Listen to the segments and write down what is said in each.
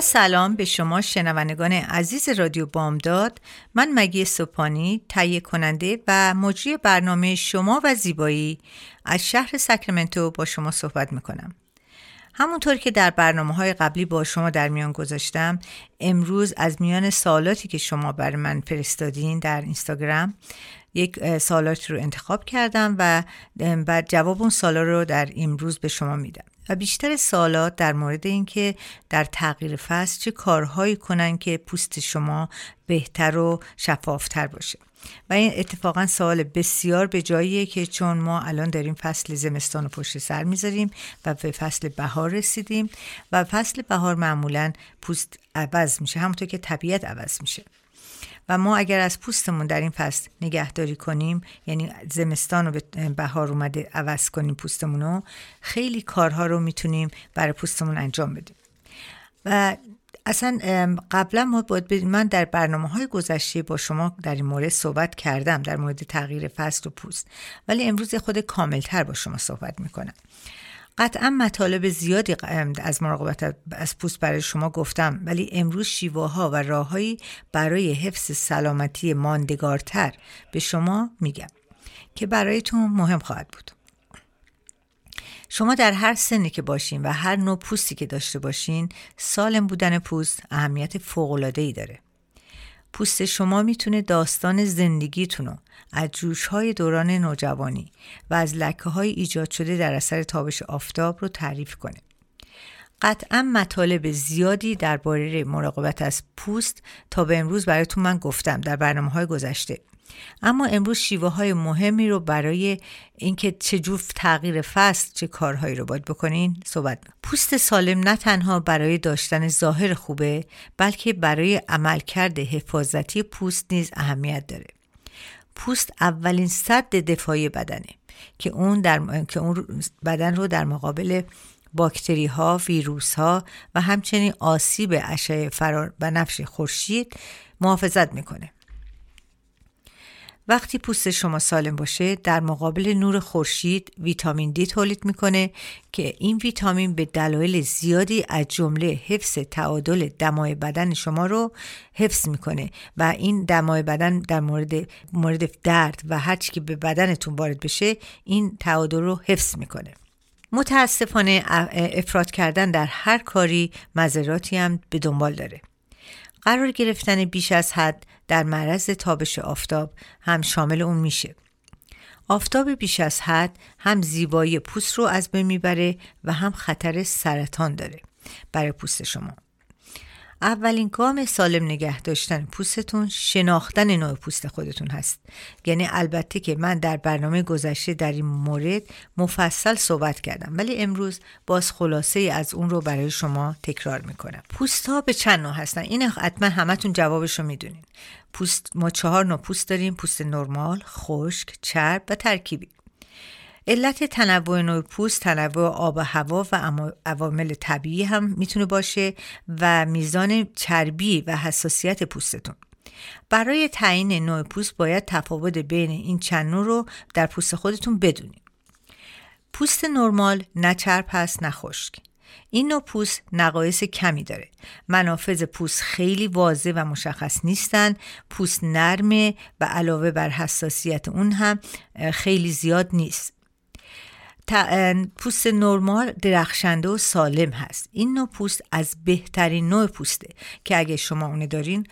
سلام به شما شنوندگان عزیز رادیو بامداد. من مگی سوپانی تهیه کننده و مجری برنامه شما و زیبایی از شهر ساکرامنتو با شما صحبت می‌کنم. همونطور که در برنامه های قبلی با شما در میان گذاشتم امروز از میان سوالاتی که شما بر من فرستادین در اینستاگرام یک سالات رو انتخاب کردم و بعد جواب اون سالا رو در امروز به شما میدم. و بیشتر سوالات در مورد اینکه در تغییر فصل چه کارهایی کنن که پوست شما بهتر و شفافتر باشه. و این اتفاقا سوال بسیار به جاییه که چون ما الان داریم فصل زمستان و پشت سر می‌ذاریم و به فصل بهار رسیدیم و فصل بهار معمولا پوست عوض میشه همونطور که طبیعت عوض میشه. و ما اگر از پوستمون در این فصل نگهداری کنیم یعنی زمستان رو به بهار اومده عوض کنیم پوستمون رو خیلی کارها رو می‌تونیم برای پوستمون انجام بدیم. و اصلا قبلا ما باید من در برنامه های گذشته با شما در این مورد صحبت کردم در مورد تغییر فصل و پوست. ولی امروز خود کاملتر با شما صحبت می‌کنم. قطعا مطالب زیادی از مراقبت از پوست برای شما گفتم ولی امروز شیوه ها و راههایی برای حفظ سلامتی ماندگارتر به شما میگم که برایتون مهم خواهد بود. شما در هر سنی که باشین و هر نوع پوستی که داشته باشین سالم بودن پوست اهمیت فوق‌العاده‌ای داره. پوست شما می‌تونه داستان زندگیتون رو از جوش های دوران نوجوانی و از لکه های ایجاد شده در اثر تابش آفتاب رو تعریف کنه. قطعا مطالب زیادی درباره مراقبت از پوست تا به امروز براتون من گفتم در برنامه های گذشته اما امروز شیوه های مهمی رو برای اینکه چجور تغییر فصل چه کارهایی رو باید بکنین صحبت پوست سالم نه تنها برای داشتن ظاهر خوبه بلکه برای عملکرد حفاظتی پوست نیز اهمیت داره پوست اولین صد دفاعی بدنه که اون در که اون بدن رو در مقابل باکتری ها، ویروس ها و همچنین آسیب اشعه فرار و نفش خورشید محافظت می‌کنه. وقتی پوست شما سالم باشه در مقابل نور خورشید ویتامین دی تولید می‌کنه که این ویتامین به دلایل زیادی از جمله حفظ تعادل دمای بدن شما رو حفظ می‌کنه و این دمای بدن در مورد مورد درد و هر که به بدنتون وارد بشه این تعادل رو حفظ می‌کنه. متاسفانه افراد کردن در هر کاری مذراتی هم به دنبال داره. قرار گرفتن بیش از حد در معرض تابش آفتاب هم شامل اون میشه. آفتاب بیش از حد هم زیبایی پوست رو از بین می‌بره و هم خطر سرطان داره برای پوست شما. اولین گام سالم نگه داشتن پوستتون شناختن نوع پوست خودتون هست. یعنی البته که من در برنامه گذشته در این مورد مفصل صحبت کردم ولی امروز باز خلاصه از اون رو برای شما تکرار می‌کنم. پوست ها به چند نوع هستن؟ این حتما همتون جوابش رو می‌دونین. پوست ما چهار نوع پوست داریم پوست نرمال خشک چرب و ترکیبی. علت تنوع نوع پوست تنوع آب و هوا و عوامل طبیعی هم می‌تونه باشه و میزان چربی و حساسیت پوستتون. برای تعیین نوع پوست باید تفاوت بین این چند نوع رو در پوست خودتون بدونید. پوست نرمال نه چرب هست نه خشک. این نوع پوست نقایص کمی داره. منافذ پوست خیلی واضح و مشخص نیستن. پوست نرمه و علاوه بر حساسیت اون هم خیلی زیاد نیست. پوست نرمال درخشنده و سالم هست. این نوع پوست از بهترین نوع پوسته که اگه شما اونه دارین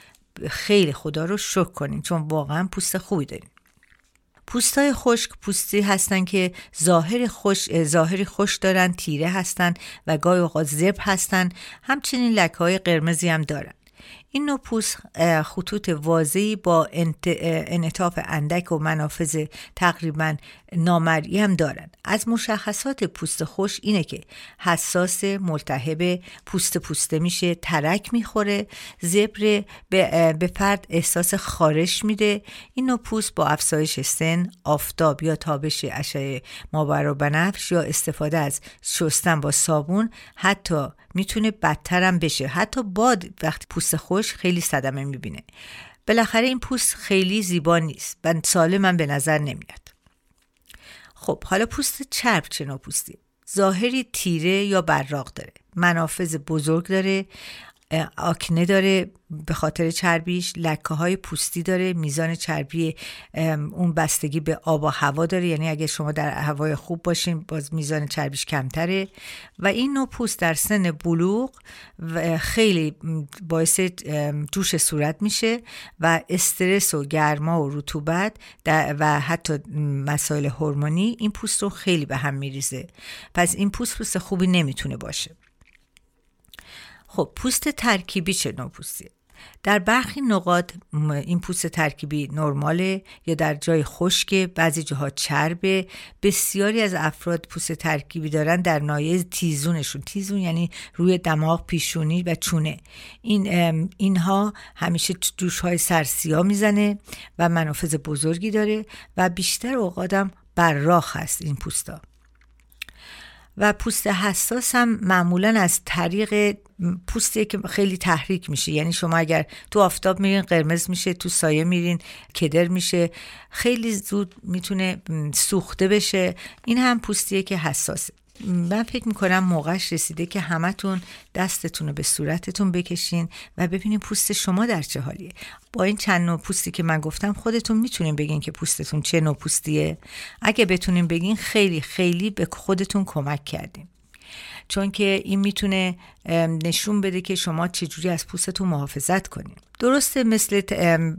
خیلی خدا رو شکر کنین چون واقعا پوست خوبی دارین. پوستای خشک پوستی هستن که ظاهر خوش ظاهری خوش دارن تیره هستن و گاهی اوقات زب هستن. همچنین لکه های قرمزی هم دارن. این نوع پوست خطوط واضحی با انعطاف اندک و منافذ تقریبا نامرئی هم دارند. از مشخصات پوست خوش اینه که حساس ملتهب پوست پوسته میشه ترک می‌خوره زبر به فرد احساس خارش میده. این نوع پوست با افزایش سن آفتاب یا تابش اشعه مابر و بنفش یا استفاده از شستن با صابون حتی می‌تونه بدترم بشه. حتی باد وقتی پوست خوش خیلی صدمه می‌بینه. بالاخره این پوست خیلی زیبا نیست و سالم به نظر نمیاد. خب حالا پوست چرب چه نوع پوستی؟ ظاهری تیره یا براق داره. منافذ بزرگ داره. آکنه داره به خاطر چربیش لکه های پوستی داره میزان چربی اون بستگی به آب و هوا داره. یعنی اگه شما در هوای خوب باشین باز میزان چربیش کمتره. و این نوع پوست در سن بلوغ خیلی باعث جوش صورت میشه و استرس و گرما و رطوبت و حتی مسائل هورمونی این پوست رو خیلی به هم میریزه. پس این پوست پوست خوبی نمی‌تونه باشه. خب پوست ترکیبی چه نوع پوستیه در برخی نقاط این پوست ترکیبی نرماله یا در جای خشک بعضی جاها چربه. بسیاری از افراد پوست ترکیبی دارن در نایه تیزونشون. تیزون یعنی روی دماغ پیشونی و چونه. این اینها همیشه دوش های سرسیا می‌زنه و منافذ بزرگی داره و بیشتر اوقاتم براخ هست این پوستا. و پوست حساس هم معمولا از طریق پوستی که خیلی تحریک میشه. یعنی شما اگر تو آفتاب میرین قرمز میشه تو سایه میرین کدر میشه خیلی زود می‌تونه سوخته بشه. این هم پوستیه که حساسه. من فکر می‌کنم موقعش رسیده که همتون دستتون رو به صورتتون بکشین و ببینین پوست شما در چه حالیه. با این چند نوع پوستی که من گفتم خودتون می‌تونین بگین که پوستتون چه نوع پوستیه. اگه بتونین بگین خیلی خیلی به خودتون کمک کردیم چون که این می‌تونه نشون بده که شما چجوری از پوستتون محافظت کنین. درسته مثل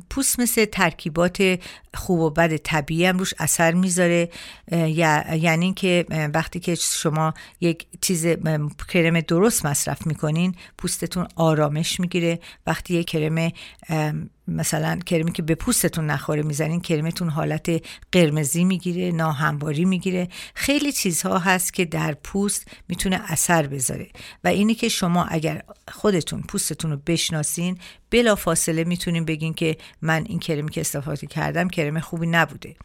پوست مثل ترکیبات خوب و بد طبیعی هم روش اثر می‌ذاره. یعنی که وقتی که شما یک چیز کرم درست مصرف می‌کنین پوستتون آرامش می‌گیره. وقتی یک کرم مثلا کرمی که به پوستتون نخوره می‌زنین کرمتون حالت قرمزی می‌گیره ناهمواری می‌گیره. خیلی چیزها هست که در پوست می‌تونه اثر بذاره. و اینی که شما اگر خودتون پوستتون رو بشناسین بلا فاصله می‌تونین بگین که من این کرمی که استفاده کردم کرم خوبی نبوده.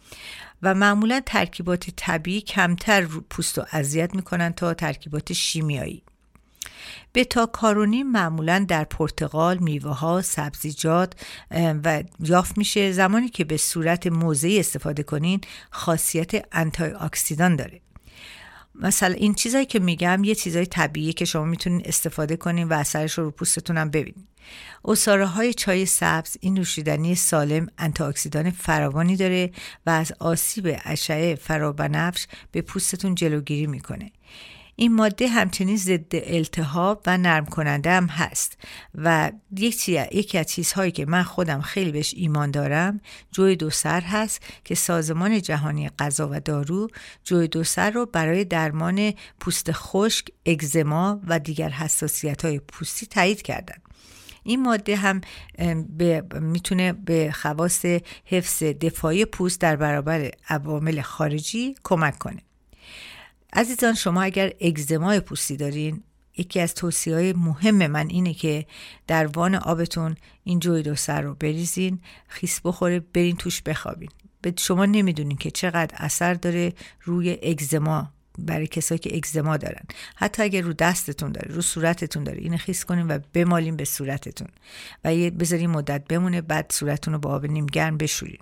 و معمولا ترکیبات طبیعی کمتر پوست رو اذیت می‌کنن تا ترکیبات شیمیایی. بتا کاروتن معمولا در پرتقال، میوه ها، سبزیجات و یافت میشه. زمانی که به صورت موضعی استفاده کنین خاصیت آنتی اکسیدان داره. مثلا این چیزایی که میگم یه چیزای طبیعی که شما می‌تونین استفاده کنین و اثرش رو رو پوستتون هم ببینین. عصاره های چای سبز این نوشیدنی سالم اکسیدان فراوانی داره و از آسیب اشعه فرابنفش به پوستتون جلوگیری می‌کنه. این ماده همچنین ضد التهاب و نرم کننده هم هست و یکی از چیزهایی که من خودم خیلی بهش ایمان دارم جوی دو سر هست که سازمان جهانی غذا و دارو جوی دو سر رو برای درمان پوست خشک، اگزما و دیگر حساسیت های پوستی تایید کردن. این ماده هم به می‌تونه به خواص حفظ دفاعی پوست در برابر عوامل خارجی کمک کنه. عزیزان شما اگر اگزمای پوستی دارین یکی از توصیه های مهم من اینه که در وان آبتون این جوی دو سر رو بریزین خیس بخوره برین توش بخوابین. به شما نمی‌دونین که چقدر اثر داره روی اگزما برای کسایی که اگزما دارن. حتی اگر رو دستتون داره رو صورتتون داره اینو خیس کنین و بمالین به صورتتون. و یه بذارین مدت بمونه بعد صورتتون رو با آب نیم گرم بشورین.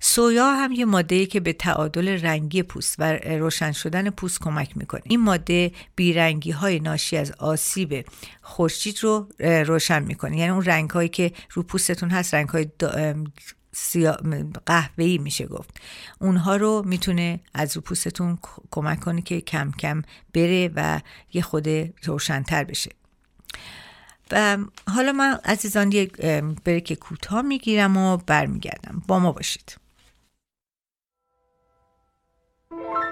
سویا هم یه ماده که به تعادل رنگی پوست و روشن شدن پوست کمک می‌کنه. این ماده بیرنگی های ناشی از آسیب خورشید رو روشن می‌کنه. یعنی اون رنگ هایی که رو پوستتون هست رنگ های قهوه‌ای میشه گفت. اونها رو می‌تونه از رو پوستتون کمک کنه که کم کم بره و یه خود روشنتر بشه. و حالا من عزیزان یک بریک کوتاه می‌گیرم و برمیگردم. با ما باشید. You.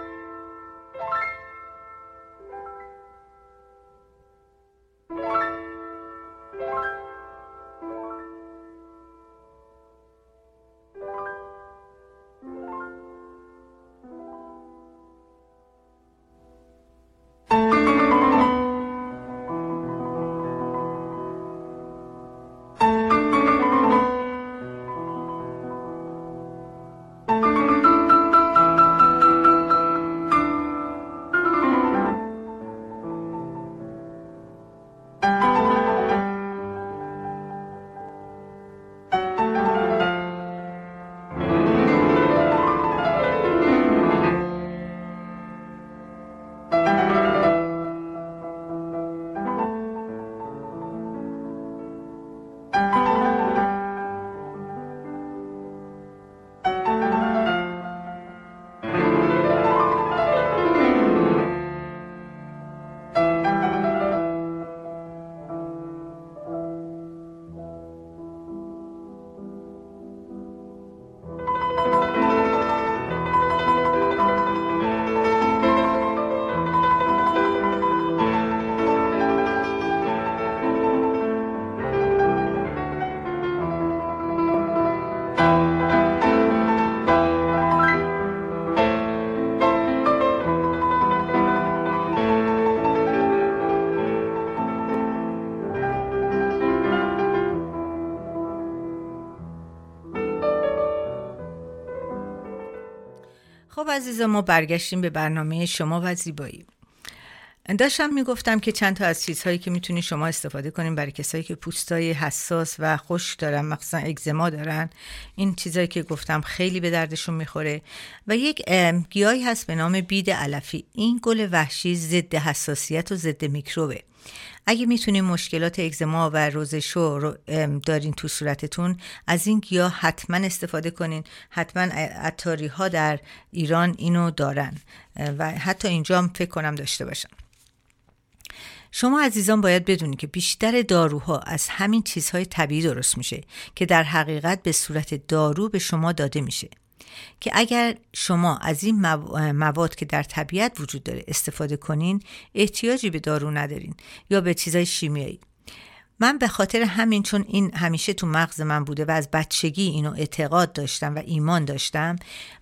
عزیزا ما برگشتیم به برنامه شما و زیبایی. داشتم می‌گفتم که چند تا از چیزهایی که می‌تونی شما استفاده کنیم برای کسایی که پوستای حساس و خشک دارن مخصوصا اگزما دارن این چیزهایی که گفتم خیلی به دردشون می‌خوره. و یک گیاهی هست به نام بید علفی این گل وحشی ضد حساسیت و ضد میکروبه. اگه می‌تونین مشکلات اگزما و روزشو رو دارین تو صورتتون از این گیاه حتما استفاده کنین. حتما اتاری ها در ایران اینو دارن. و حتی اینجا هم فکر کنم داشته باشن. شما عزیزان باید بدونید که بیشتر داروها از همین چیزهای طبیعی درست میشه که در حقیقت به صورت دارو به شما داده میشه. که اگر شما از این مواد که در طبیعت وجود داره استفاده کنین احتیاجی به دارو ندارین یا به چیزای شیمیایی. من به خاطر همین چون این همیشه تو مغز من بوده و از بچگی اینو اعتقاد داشتم و ایمان داشتم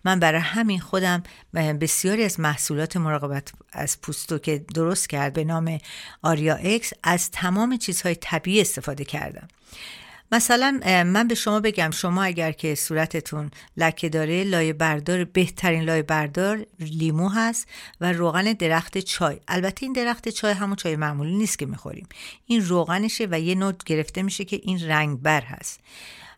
من برای همین خودم بسیاری از محصولات مراقبت از پوستو که درست کرد به نام آریا اکس از تمام چیزهای طبیعی استفاده کردم. مثلا من به شما بگم شما اگر که صورتتون لکه داره لایه بردار بهترین لایه بردار لیمو هست و روغن درخت چای. البته این درخت چای همون چای معمولی نیست که می‌خوریم. این روغنشه و یه نوت گرفته میشه که این رنگ بر هست.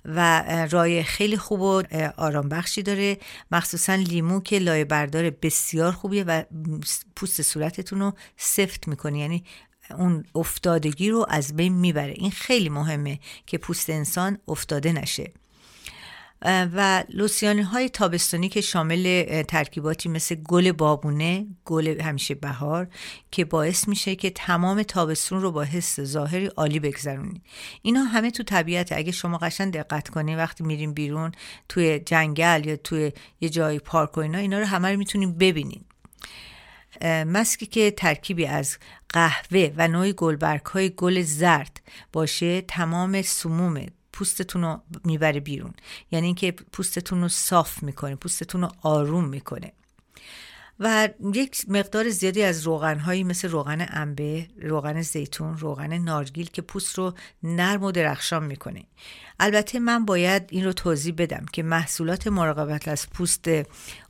و رای خیلی خوب و آرام بخشی داره. مخصوصا لیمو که لایه بردار بسیار خوبیه و پوست صورتتون رو سفت می‌کنه. یعنی اون افتادگی رو از بین می‌بره. این خیلی مهمه که پوست انسان افتاده نشه. و لوسیانی های تابستانی که شامل ترکیباتی مثل گل بابونه گل همیشه بهار که باعث میشه که تمام تابستون رو با حس ظاهری عالی بگذرونید اینا همه تو طبیعت اگه شما قشن دقت کنید وقتی میریم بیرون توی جنگل یا توی یه جای پارک و اینا اینا رو همه رو می‌تونیم ببینید مسکی که ترکیبی از قهوه و نوعی گلبرگ های گل زرد باشه تمام سموم پوستتون رو می‌بره بیرون. یعنی اینکه پوستتون رو صاف می‌کنه پوستتون رو آروم می‌کنه. و یک مقدار زیادی از روغنهایی مثل روغن انبه، روغن زیتون، روغن نارگیل که پوست رو نرم و درخشان می‌کنه. البته من باید این رو توضیح بدم که محصولات مراقبت از پوست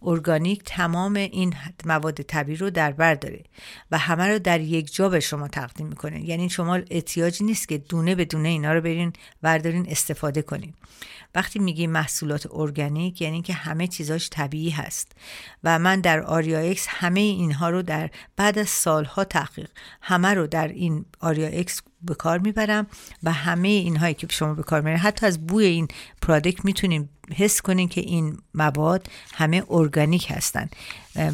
ارگانیک تمام این مواد طبیعی رو در بر داره و همه رو در یک جا به شما تقدیم می‌کنه. یعنی شما احتیاجی نیست که دونه به دونه اینا رو برین وردارین استفاده کنین. وقتی میگیم محصولات ارگانیک یعنی که همه چیزاش طبیعی هست و من در آریا اکس همه اینها رو در بعد از سالها تحقیق همه رو در این آریا اکس به کار می‌برم و همه اینهایی که شما به کار می‌برین حتی از بوی این product می‌تونیم حس کنین که این مواد همه ارگانیک هستن.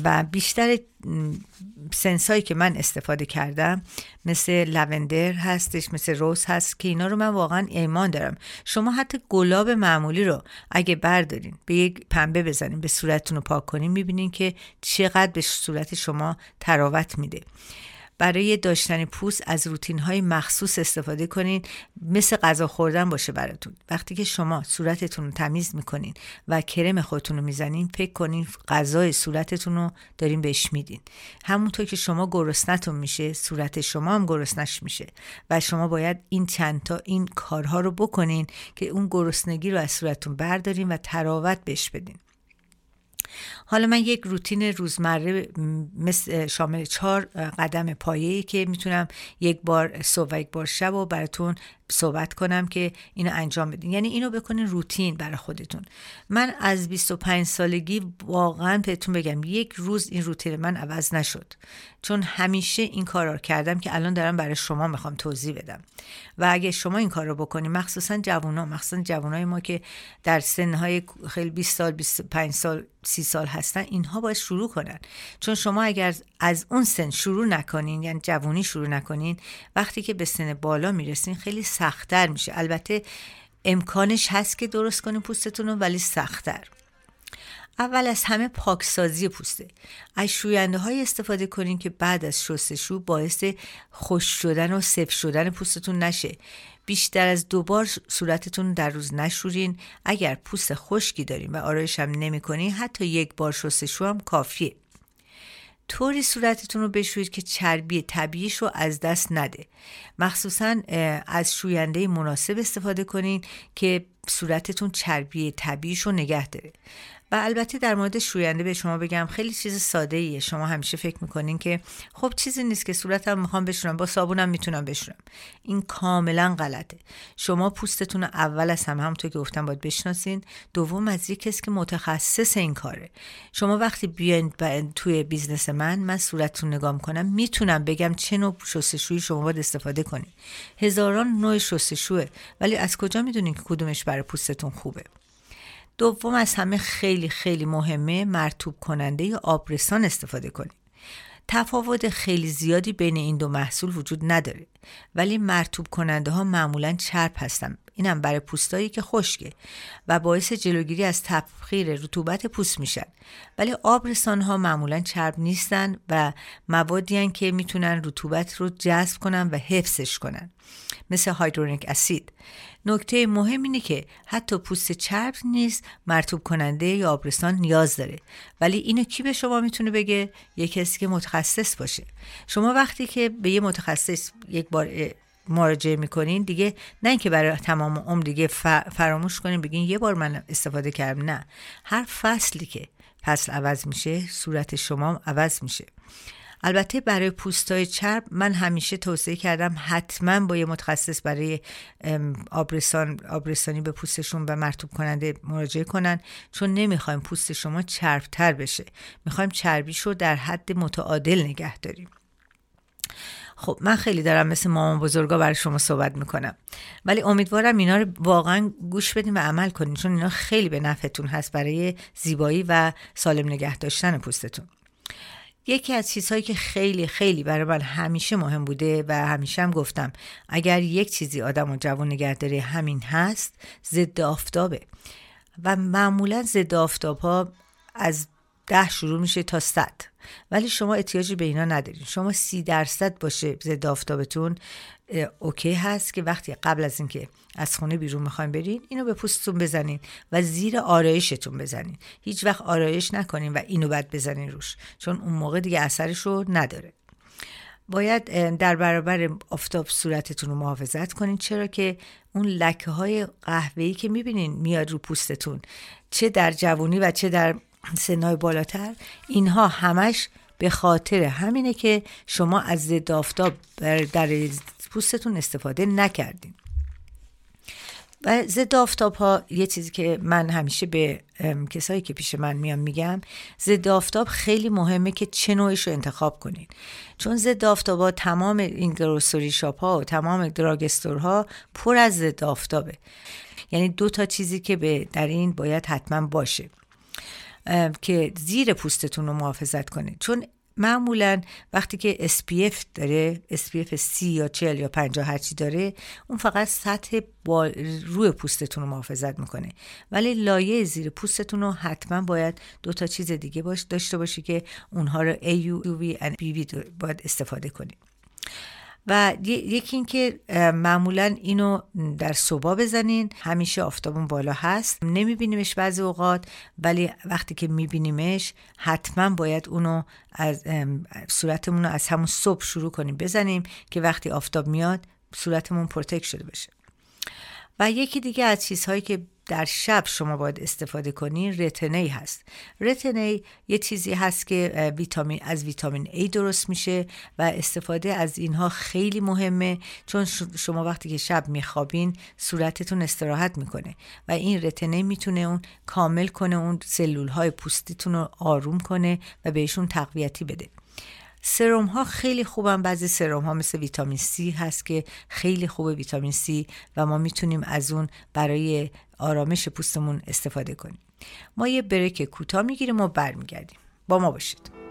و بیشتر scents ایی که من استفاده کردم مثل lavender هستش مثل rose هست که اینا رو من واقعا ایمان دارم. شما حتی گلاب معمولی رو اگه بردارین به یک پنبه بزنین به صورتتون رو پاک کنین می‌بینین که چقدر به صورت شما تراوت میده. برای داشتن پوست از روتین های مخصوص استفاده کنین مثل غذا خوردن باشه براتون. وقتی که شما صورتتون رو تمیز می‌کنین و کرم خودتون رو می‌زنین فکر کنین غذای صورتتون رو دارین بهش میدین. همونطور که شما گرسنتون میشه صورت شما هم گرسنش میشه و شما باید این چند تا این کارها رو بکنین که اون گرسنگی رو از صورتتون بردارین و تراوت بهش بدین. حالا من یک روتین روزمره مثل شامل چهار قدم پایه‌ای که می‌تونم یک بار صبح و یک بار شب و براتون صحبت کنم که اینو انجام بدین. یعنی اینو بکنین روتین برای خودتون. من از 25 سالگی واقعا بهتون بگم یک روز این روتین من عوض نشد. چون همیشه این کار رو کردم که الان دارم برای شما می‌خوام توضیح بدم. و اگه شما این کار رو بکنید مخصوصا جوونا مخصوصا جوانای ما که در سنهای خیلی 20 سال 25 سال 30 سال هستن اینها باید شروع کنن. چون شما اگر از اون سن شروع نکنین یعنی جوونی شروع نکنین وقتی که به سن بالا می‌رسین خیلی سختتر میشه. البته امکانش هست که درست کنین پوستتون رو ولی سختتر. اول از همه پاکسازی پوسته از شوینده های استفاده کنین که بعد از شستشو باعث خوش شدن و سفت شدن پوستتون نشه. بیشتر از دو بار صورتتون در روز نشورین. اگر پوست خشکی دارین و آرایش هم نمی حتی یک بار شستشو هم کافیه. طوری صورتتون رو بشویید که چربی طبیعیش رو از دست نده. مخصوصا از شوینده مناسب استفاده کنین که صورتتون چربی طبیعیش رو نگه داره و البته در مورد شوینده به شما بگم خیلی چیز ساده ایه. شما همیشه فکر می‌کنین که خب چیزی نیست که صورتم می‌خوام بشورم با صابونم می‌تونم بشورم این کاملا غلطه. شما پوستتون اول از همه همونطور که گفتم باید بشناسین. دوم از یک کسی که متخصص این کاره. شما وقتی بیاین توی business من من صورتتون نگاه می‌کنم می‌تونم بگم چه نوع شستشویی شما باید استفاده کنید هزاران نوع شستشوه. ولی از کجا می‌دونین که کدومش برای پوستتون خوبه. دوم از همه خیلی خیلی مهمه مرطوب کننده یا آبرسان استفاده کنید. تفاوت خیلی زیادی بین این دو محصول وجود نداره ولی مرتوب کننده ها معمولا چرب هستن. اینم برای پوستایی که خشکه و باعث جلوگیری از تبخیر رطوبت پوست میشن. ولی آبرسان ها معمولا چرب نیستن و موادی که می‌تونن رطوبت رو جذب کنن و حفظش کنن. مثل هایدرونیک اسید. نکته مهم اینه که حتی پوست چرب نیز مرتوب کننده یا آبرسان نیاز داره. ولی اینو کی به شما می‌تونه بگه؟ یه کسی که متخصص باشه. شما وقتی که به یه متخصص یک بار مراجعه می‌کنین دیگه نه اینکه برای تمام عمر دیگه فراموش کنین بگین یه بار من استفاده کردم نه. هر فصلی که فصل عوض میشه صورت شما عوض میشه. البته برای پوستای چرب من همیشه توصیه کردم حتما با یه متخصص برای آبرسان آبرسانی به پوستشون و مرتوب کننده مراجعه کنن چون نمی‌خوایم پوست شما چربتر بشه. می‌خوایم چربیش رو در حد متعادل نگه داریم. خب من خیلی دارم مثل مامان بزرگا برای شما صحبت می‌کنم. ولی امیدوارم اینا رو واقعا گوش بدین و عمل کنین چون اینا خیلی به نفعتون هست برای زیبایی و سالم نگه داشتن پوستتون. یکی از چیزهایی که خیلی خیلی برای من همیشه مهم بوده و همیشه هم گفتم اگر یک چیزی آدم و جوان نگه داره همین هست ضد آفتابه. و معمولا ضد آفتاب ها از ده شروع میشه تا صد. ولی شما احتیاجی به اینا ندارین. شما سی درصد باشه ضد آفتابتون. اوکی هست که وقتی قبل از اینکه از خونه بیرون می‌خوایم برین اینو به پوستتون بزنین و زیر آرایشتون بزنین. هیچ وقت آرایش نکنین و اینو بعد بزنین روش چون اون موقع دیگه اثرش رو نداره. باید در برابر آفتاب صورتتون رو محافظت کنین. چرا که اون لکه های قهوه‌ای که می‌بینین میاد رو پوستتون چه در جوانی و چه در سنهای بالاتر. اینها همش به خاطر همینه که شما از ضد آفتاب در پوستتون استفاده نکردین. و ضد آفتاب ها یه چیزی که من همیشه به کسایی که پیش من میام میگم ضد آفتاب خیلی مهمه که چه نوعش رو انتخاب کنین. چون ضد آفتاب ها تمام این گروسری شاپ ها و تمام دراگستور ها پر از ضد آفتابه. یعنی دو تا چیزی که به در این باید حتما باشه. که زیر پوستتون رو محافظت کنه چون معمولا وقتی که SPF داره SPF 30 یا 40 یا 50 هرچی داره اون فقط سطح با روی پوستتون رو محافظت می‌کنه. ولی لایه زیر پوستتون رو حتما باید دو تا چیز دیگه باش داشته باشی که اونها رو AU, UV و BB باید استفاده کنید و یکی اینکه معمولا اینو در صبح بزنین. همیشه آفتابون بالا هست. نمیبینیمش بعضی اوقات ولی وقتی که میبینیمش حتما باید اونو از صورتمون رو از همون صبح شروع کنیم. بزنیم که وقتی آفتاب میاد صورتمون protect شده بشه. و یکی دیگه از چیزهایی که در شب شما باید استفاده کنین retinoid هست. retinoid یه چیزی هست که ویتامین از ویتامین A درست میشه و استفاده از اینها خیلی مهمه چون شما وقتی که شب میخوابین صورتتون استراحت می‌کنه و این رتنی می‌تونه اون کامل کنه اون سلول های پوستیتون رو آروم کنه و بهشون تقویتی بده. سرم ها خیلی خوبن. بعضی سرم ها مثل ویتامین C هست که خیلی خوبه ویتامین C و ما می‌تونیم از اون برای آرامش پوستمون استفاده کنیم. ما یه بریک کوتاه می‌گیریم و برمیگردیم. با ما باشید.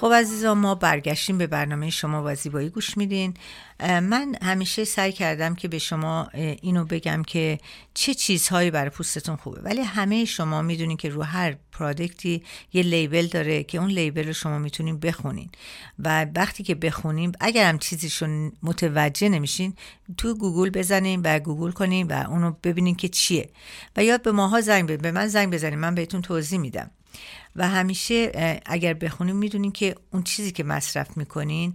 خب عزیزان ما برگشتیم به برنامه شما و زیبایی گوش میدین. من همیشه سعی کردم که به شما اینو بگم که چه چیزهایی برای پوستتون خوبه. ولی همه شما می‌دونین که رو هر product ی یه label داره که اون label رو شما می‌تونین بخونین. و وقتی که بخونیم اگر هم چیزیشون متوجه نمیشین تو گوگل بزنین و گوگل کنین و اونو ببینین که چیه. و یا به ماها زنگ بزنین به من زنگ بزنین من بهتون توضیح میدم. و همیشه اگر بخونیم می‌دونین که اون چیزی که مصرف می‌کنین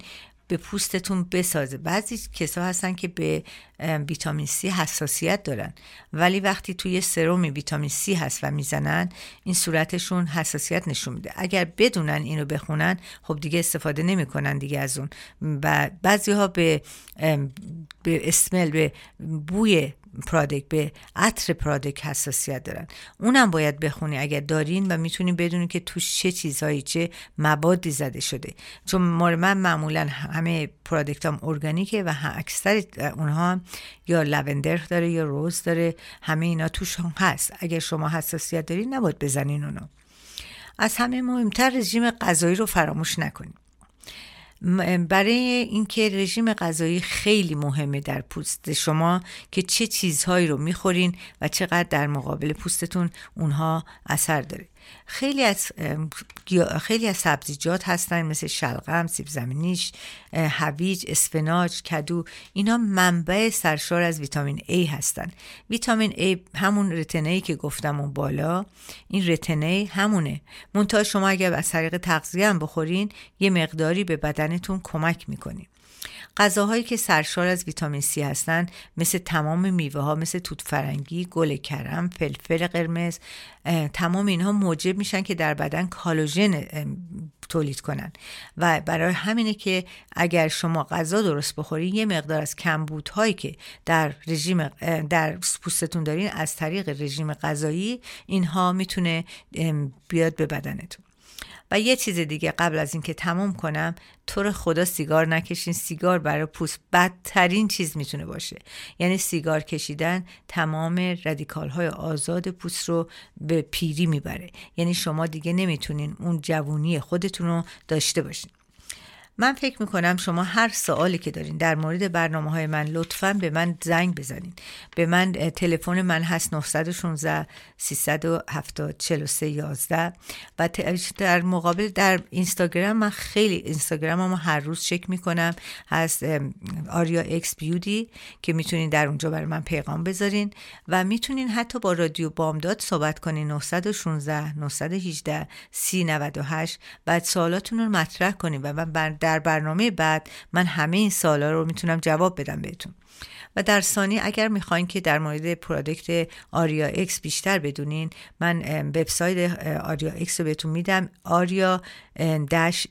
به پوستتون بسازه. بعضی کسا هستن که به ویتامین C حساسیت دارن. ولی وقتی توی سرومی ویتامین C هست و می‌زنن این صورتشون حساسیت نشون میده. اگر بدونن اینو بخونن خب دیگه استفاده نمی‌کنن دیگه از اون. و بعضی ها به به اسمل به بوی پرادکت به عطر پرادکت حساسیت دارن. اونم باید بخونی اگر دارین و می‌تونین بدونین که توش چه چیزهایی چه موادی زده شده. چون من معمولا همه پرادکت هم ارگانیکه و اکثر اونها یا لوندر داره یا روز داره. همه اینا توش هم هست. اگر شما حساسیت دارین نباید بزنین اونو. از همه مهمتر رژیم غذایی رو فراموش نکنید برای اینکه رژیم غذایی خیلی مهمه در پوست شما که چه چیزهایی رو می‌خورین و چقدر در مقابل پوستتون اونها اثر داره. خیلی از خیلی از سبزیجات هستن مثل شلغم، سیب زمینیش، هویج، اسفناج، کدو اینا منبع سرشار از ویتامین A هستن. ویتامین A همون رتنه ای که گفتم اون بالا این رتنه همونه. منتها شما اگر از طریق تغذیه هم بخورین یه مقداری به بدنتون کمک می‌کنین. غذاهایی که سرشار از ویتامین C هستند مثل تمام میوه ها مثل توت فرنگی، گل کرم، فلفل قرمز تمام اینها موجب میشن که در بدن کالوژن تولید کنن. و برای همینه که اگر شما غذا درست بخورین یه مقدار از کمبودهایی که در رژیم در پوستتون دارین از طریق رژیم غذایی اینها می‌تونه بیاد به بدنتون. و یه چیز دیگه قبل از اینکه تموم کنم طور خدا سیگار نکشین. سیگار برای پوست بدترین چیز می‌تونه باشه. یعنی سیگار کشیدن تمام رادیکال های آزاد پوست رو به پیری می‌بره. یعنی شما دیگه نمی‌تونین اون جوونی خودتون رو داشته باشین. من فکر می‌کنم شما هر سوالی که دارین در مورد برنامه های من لطفا به من زنگ بزنین. به من تلفن من هست 916 370 43 11 و در مقابل در اینستاگرام من خیلی اینستاگرام هم هر روز چک می‌کنم. هست آریا اکس بیودی که می‌تونین در اونجا برای من پیغام بذارین. و می‌تونین حتی با رادیو بامداد صحبت کنین. 916 918 3098 بعد سوالاتون رو مطرح کنین و من در برنامه بعد من همه این سوالا رو می‌تونم جواب بدم بهتون. و در ثانی اگر می‌خواین که در مورد product آریا اکس بیشتر بدونین من وبسایت آریا اکس رو بهتون میدم آریا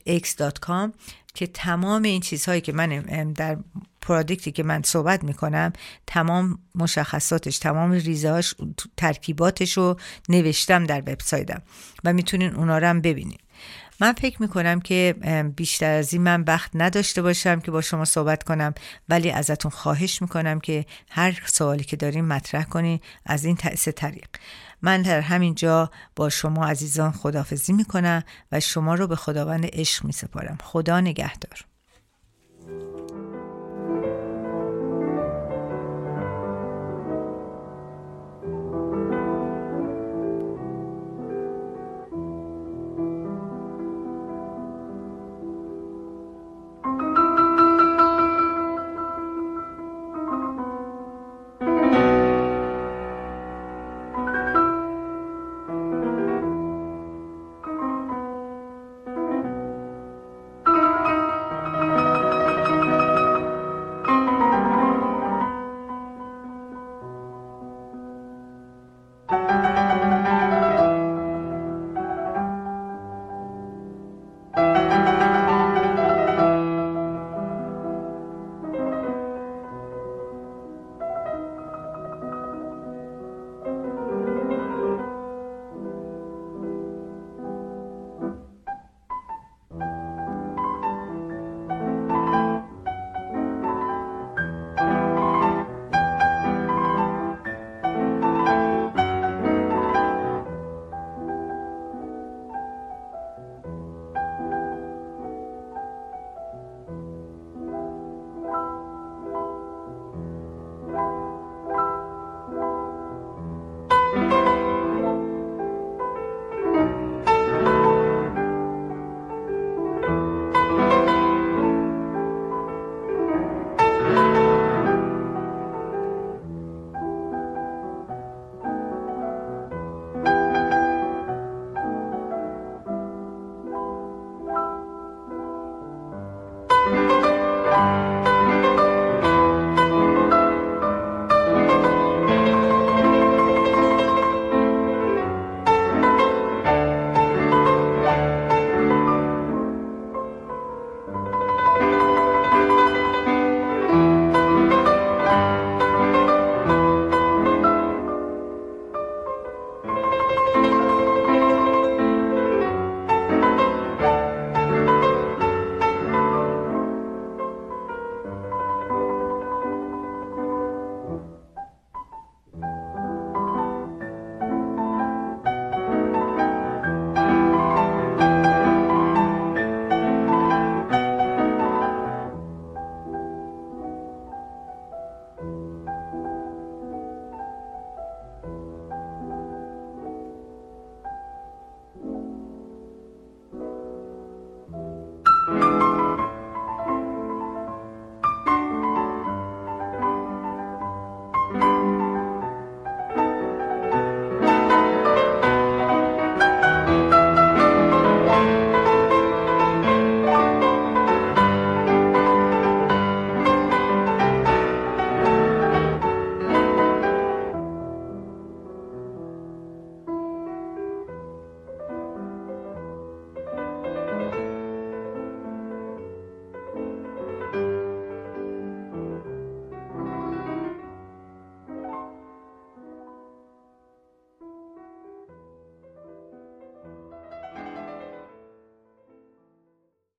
x.com که تمام این چیزهایی که من در product ی که من صحبت می‌کنم تمام مشخصاتش تمام ریزهاش ترکیباتش رو نوشتم در وبسایتم و می‌تونین اونا رو هم ببینین. من فکر می‌کنم که بیشتر از این من وقت نداشته باشم که با شما صحبت کنم ولی ازتون خواهش می‌کنم که هر سوالی که داریم مطرح کنی از این سه طریق. من در همین جا با شما عزیزان خدافزی می‌کنم و شما رو به خداوند عشق میسپارم. خدا نگهدار.